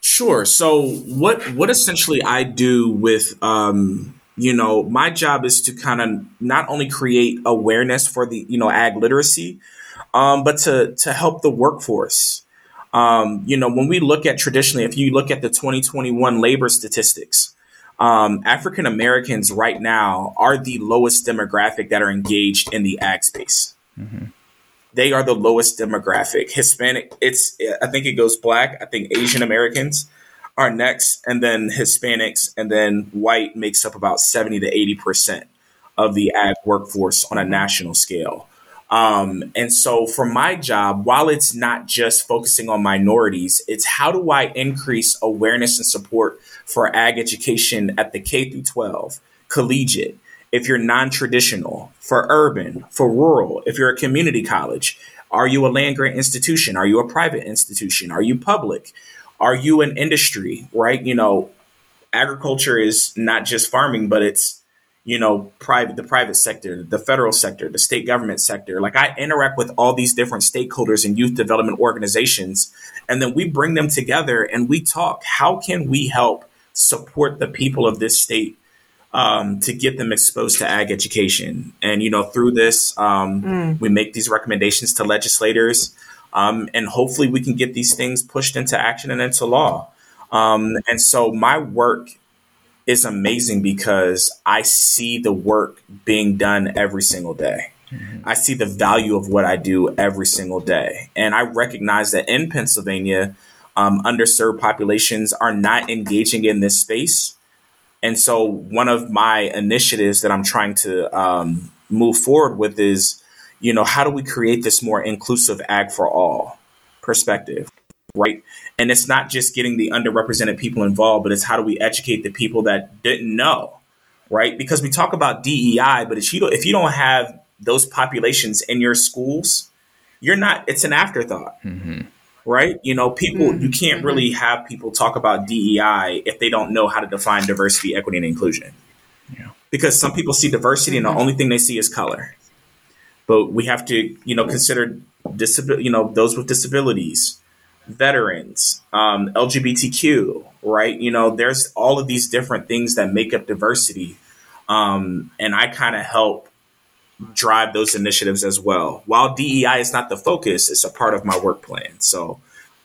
Sure. So what what essentially I do with um, you know my job is to kind of not only create awareness for the you know ag literacy, um, but to to help the workforce um, you know, when we look at traditionally, if you look at the 2021 labor statistics, um, African Americans right now are the lowest demographic that are engaged in the ag space. Mm-hmm. They are the lowest demographic. Hispanic, it's I think it goes black. I think Asian Americans are next, and then Hispanics, and then white makes up about 70 to 80 percent of the ag workforce on a national scale. Um, and so for my job, while it's not just focusing on minorities, it's how do I increase awareness and support for ag education at the K through 12, collegiate, if you're non-traditional, for urban, for rural, if you're a community college, are you a land grant institution? Are you a private institution? Are you public? Are you an industry, right? You know, agriculture is not just farming, but it's you know, private, the private sector, the federal sector, the state government sector. Like I interact with all these different stakeholders and youth development organizations, and then we bring them together and we talk. How can we help support the people of this state um, to get them exposed to ag education? And you know, through this, um, mm. we make these recommendations to legislators, um, and hopefully, we can get these things pushed into action and into law. Um, and so, my work is amazing because I see the work being done every single day. Mm-hmm. I see the value of what I do every single day. And I recognize that in Pennsylvania, um, underserved populations are not engaging in this space. And so, one of my initiatives that I'm trying to um, move forward with is, you know, how do we create this more inclusive ag for all perspective? Right? And it's not just getting the underrepresented people involved, but it's how do we educate the people that didn't know, right? Because we talk about DEI, but if you don't, if you don't have those populations in your schools, you're not. It's an afterthought. Mm-hmm. Right, you know, people. Mm-hmm. You can't mm-hmm. really have people talk about DEI if they don't know how to define diversity, equity, and inclusion. Yeah. Because some people see diversity, and the mm-hmm. only thing they see is color. But we have to, you know, consider disability. You know, those with disabilities, veterans, um, LGBTQ, right? You know, there's all of these different things that make up diversity. Um, and I kind of help drive those initiatives as well. While DEI is not the focus, it's a part of my work plan. So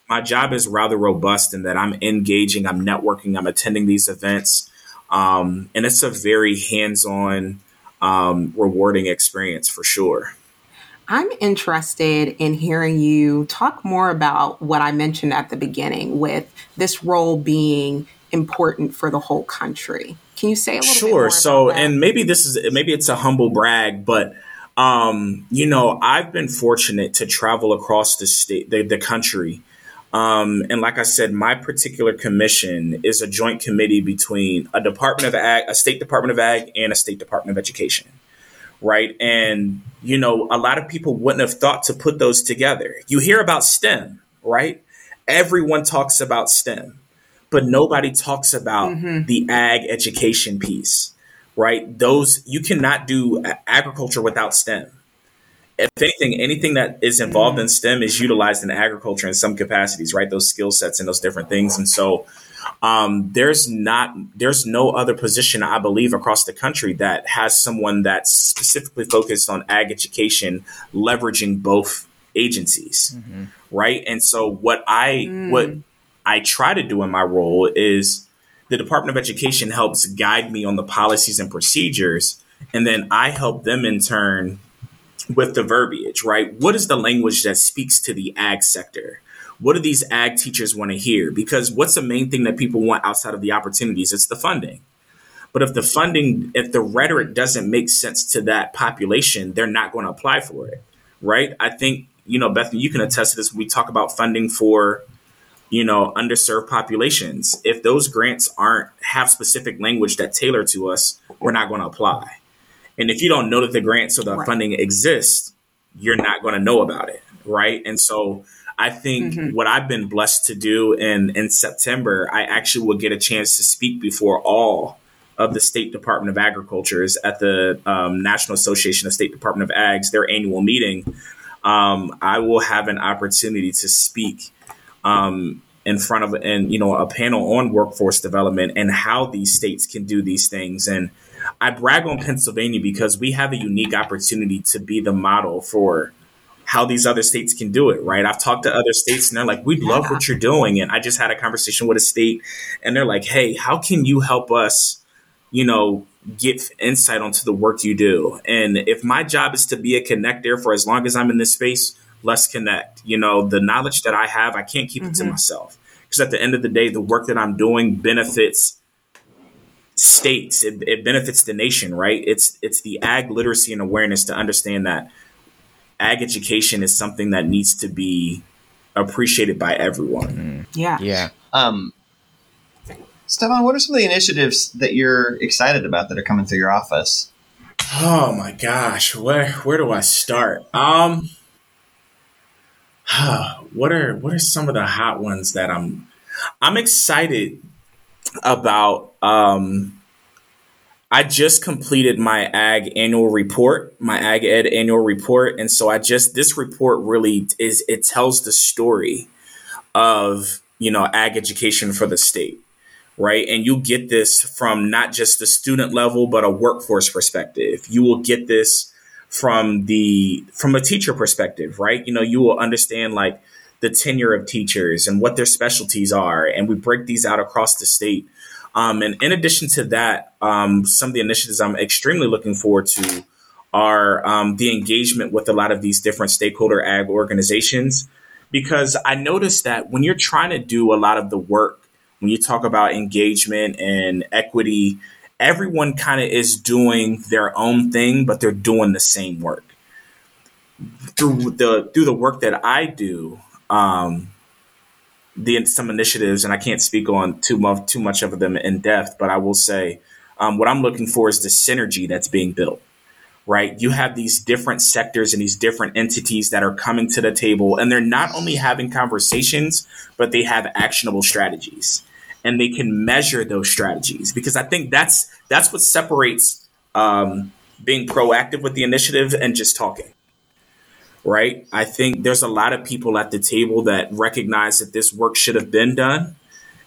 my job is rather robust in that I'm engaging, I'm networking, I'm attending these events. Um, and it's a very hands on, um, rewarding experience for sure. I'm interested in hearing you talk more about what I mentioned at the beginning with this role being important for the whole country. Can you say a little sure. so, and maybe this is maybe it's a humble brag, but um, you know, I've been fortunate to travel across the state, the, the country. Um, and like I said, my particular commission is a joint committee between a Department of Ag, a State Department of Ag, and a State Department of Education right? And, you know, a lot of people wouldn't have thought to put those together. You hear about STEM, right? Everyone talks about STEM, but nobody talks about mm-hmm. the ag education piece, right? Those, you cannot do agriculture without STEM. If anything, anything that is involved mm-hmm. in STEM is utilized in agriculture in some capacities, right? Those skill sets and those different things. And so, um, there's not there's no other position I believe across the country that has someone that's specifically focused on ag education, leveraging both agencies, mm-hmm. right? And so what I mm. what I try to do in my role is the Department of Education helps guide me on the policies and procedures, and then I help them in turn with the verbiage, right? What is the language that speaks to the ag sector? What do these ag teachers want to hear? Because what's the main thing that people want outside of the opportunities? It's the funding. But if the funding, if the rhetoric doesn't make sense to that population, they're not going to apply for it, right? I think, you know, Bethany, you can attest to this we talk about funding for, you know, underserved populations. If those grants aren't have specific language that tailor to us, we're not going to apply. And if you don't know that the grants or the right. funding exists, you're not going to know about it, right? And so I think mm-hmm. what I've been blessed to do in in September, I actually will get a chance to speak before all of the State Department of Agriculture's at the um, National Association of State Department of Ags, their annual meeting. Um, I will have an opportunity to speak um, in front of and you know a panel on workforce development and how these states can do these things. And I brag on Pennsylvania because we have a unique opportunity to be the model for how these other states can do it, right? I've talked to other states and they're like, we love what you're doing. And I just had a conversation with a state and they're like, hey, how can you help us, you know, get insight onto the work you do? And if my job is to be a connector for as long as I'm in this space, let's connect. You know, the knowledge that I have, I can't keep mm-hmm. it to mm-hmm. myself. Because at the end of the day, the work that I'm doing benefits states it, it, benefits the nation right it's it's the ag literacy and awareness to understand that ag education is something that needs to be appreciated by everyone. Mm-hmm. Yeah. Yeah. Um, Stefan, what are some of the initiatives that you're excited about that are coming through your office? Oh my gosh, where where do I start? Um, what are what are some of the hot ones that I'm I'm excited about um I just completed my ag annual report, my ag ed annual report. And so I just, this report really is, it tells the story of, you know, ag education for the state, right? And you get this from not just the student level, but a workforce perspective. You will get this from the, from a teacher perspective, right? You know, you will understand like the tenure of teachers and what their specialties are. And we break these out across the state um, and in addition to that, um, some of the initiatives I'm extremely looking forward to are um, the engagement with a lot of these different stakeholder ag organizations. Because I noticed that when you're trying to do a lot of the work, when you talk about engagement and equity, everyone kind of is doing their own thing, but they're doing the same work. Through the through the work that I do, um, the some initiatives, and I can't speak on too much too much of them in depth, but I will say um, what I'm looking for is the synergy that's being built. Right, you have these different sectors and these different entities that are coming to the table, and they're not only having conversations, but they have actionable strategies, and they can measure those strategies. Because I think that's that's what separates um, being proactive with the initiative and just talking right? I think there's a lot of people at the table that recognize that this work should have been done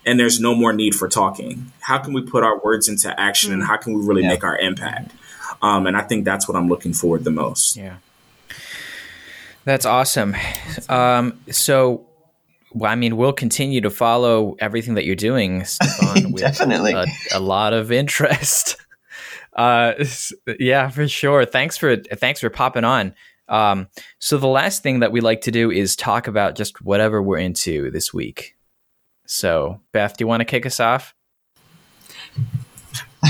and there's no more need for talking. How can we put our words into action and how can we really yeah. make our impact? Um, and I think that's what I'm looking forward the most. Yeah. That's awesome. Um, so, well, I mean, we'll continue to follow everything that you're doing, Stefan, with Definitely. A, a lot of interest. Uh, yeah, for sure. Thanks for thanks for popping on. Um, so the last thing that we like to do is talk about just whatever we're into this week. So, Beth, do you want to kick us off?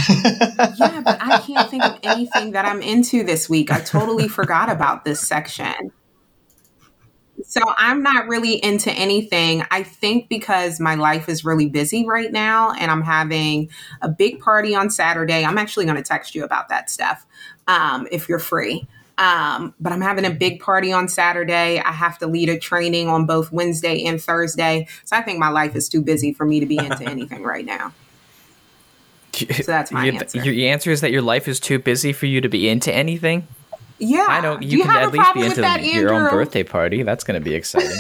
yeah, but I can't think of anything that I'm into this week. I totally forgot about this section. So I'm not really into anything. I think because my life is really busy right now and I'm having a big party on Saturday. I'm actually going to text you about that stuff um, if you're free. Um, but I'm having a big party on Saturday. I have to lead a training on both Wednesday and Thursday. So I think my life is too busy for me to be into anything right now. So that's my your, answer. Your answer is that your life is too busy for you to be into anything. Yeah, I know you, Do you can at least be into that, your own birthday party. That's going to be exciting.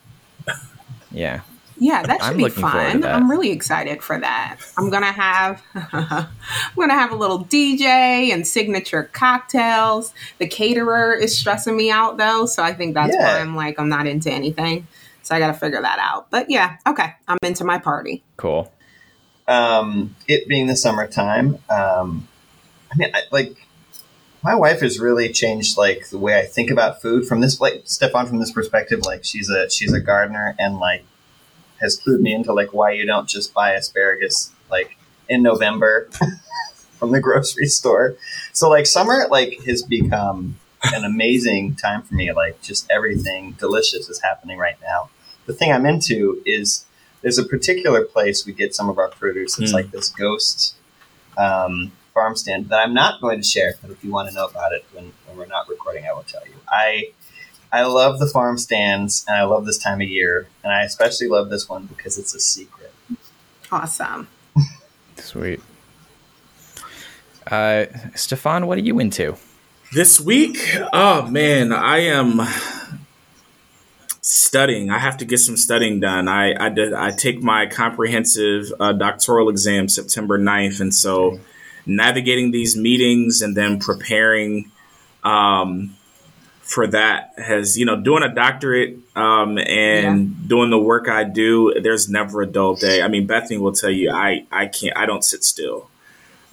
yeah. Yeah, that should I'm be looking forward to fun. I'm really excited for that. I'm gonna have I'm gonna have a little DJ and signature cocktails. The caterer is stressing me out though, so I think that's Yeah. why I'm like I'm not into anything. So I gotta figure that out. But yeah, okay. I'm into my party. Cool. um, it being the summertime, um, I mean, I, like my wife has really changed like the way I think about food from this like Stefan from this perspective. Like she's a she's a gardener and like has clued me into like why you don't just buy asparagus like in November from the grocery store. So like summer like has become an amazing time for me. Like just everything delicious is happening right now. The thing I'm into is there's a particular place we get some of our produce. It's Mm. like this ghost um, farm stand that I'm not going to share. But if you want to know about it when, when we're not recording, I will tell you. I I love the farm stands and I love this time of year, and I especially love this one because it's a secret. Awesome. Sweet. Uh, Stefan, what are you into? This week, oh man, I am studying. I have to get some studying done. I I, did, I take my comprehensive uh, doctoral exam September 9th, and so navigating these meetings and then preparing um, for that has you know doing a doctorate um, and doing the work I do. There's never a dull day. I mean, Bethany will tell you, I I can't. I don't sit still.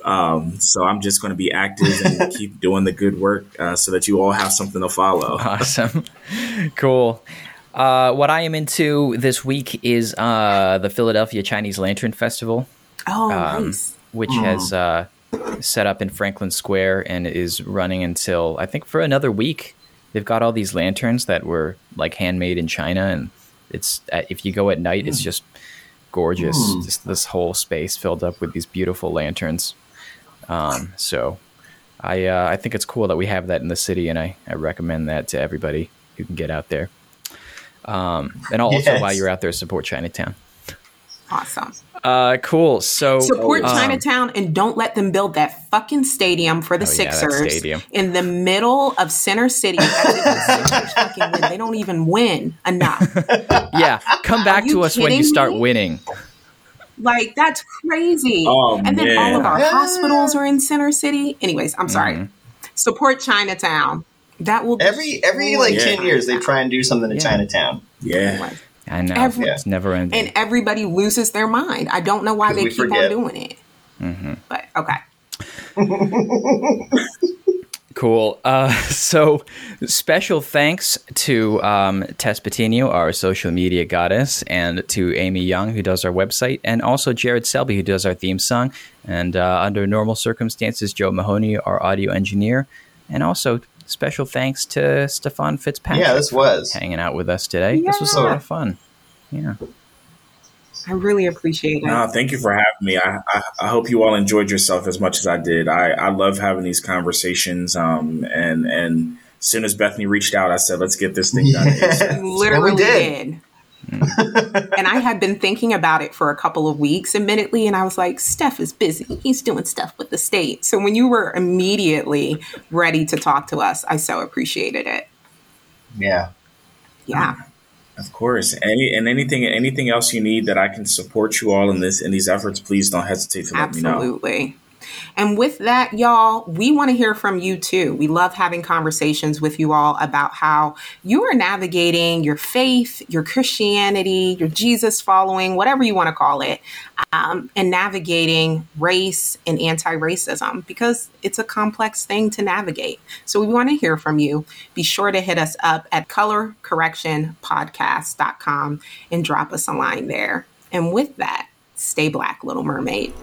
Um, so I'm just going to be active and keep doing the good work uh, so that you all have something to follow. Awesome. cool. Uh, what I am into this week is uh, the Philadelphia Chinese Lantern Festival, Oh, Um, nice. which has uh, set up in Franklin Square and is running until I think for another week. They've got all these lanterns that were like handmade in China, and it's uh, if you go at night, it's just gorgeous. Just this whole space filled up with these beautiful lanterns. Um, so I uh, I think it's cool that we have that in the city, and I, I recommend that to everybody who can get out there. Um, and also Yes. while you're out there, support Chinatown. Awesome. Uh, cool. So Support um, Chinatown and don't let them build that fucking stadium for the Oh, yeah, Sixers stadium. in the middle of Center City. the fucking. They don't even win enough. Yeah, come back to us when you start me? winning. Like that's crazy. Oh, and then man. all of our Yeah. hospitals are in Center City. Anyways, I'm sorry. Mm-hmm. Support Chinatown. That will Every every like Yeah. ten years, they try and do something in Yeah. Chinatown. Yeah. I know Every- it's never ending. and everybody loses their mind. I don't know why they we keep on doing it. Mm-hmm. But okay. Cool. Uh, so, special thanks to um, Tess Patino, our social media goddess, and to Amy Young, who does our website, and also Jared Selby, who does our theme song. And uh, under normal circumstances, Joe Mahoney, our audio engineer. And also, special thanks to Stefan Fitzpatrick. Yeah, this was. hanging out with us today. This was a lot of fun. Yeah. I really appreciate it. No, thank you for having me. I, I, I hope you all enjoyed yourself as much as I did. I, I love having these conversations. Um, and and as soon as Bethany reached out, I said, "Let's get this thing done." Yeah. You literally And we did. and I had been thinking about it for a couple of weeks, admittedly, and I was like, Steph is busy. He's doing stuff with the state. So when you were immediately ready to talk to us, I so appreciated it. Yeah. Yeah. Of course. Any and anything anything else you need that I can support you all in this in these efforts, please don't hesitate to let me know. Absolutely. And with that, y'all, we want to hear from you too. We love having conversations with you all about how you are navigating your faith, your Christianity, your Jesus following, whatever you want to call it, um, and navigating race and anti racism because it's a complex thing to navigate. So we want to hear from you. Be sure to hit us up at colorcorrectionpodcast.com and drop us a line there. And with that, stay black, Little Mermaid.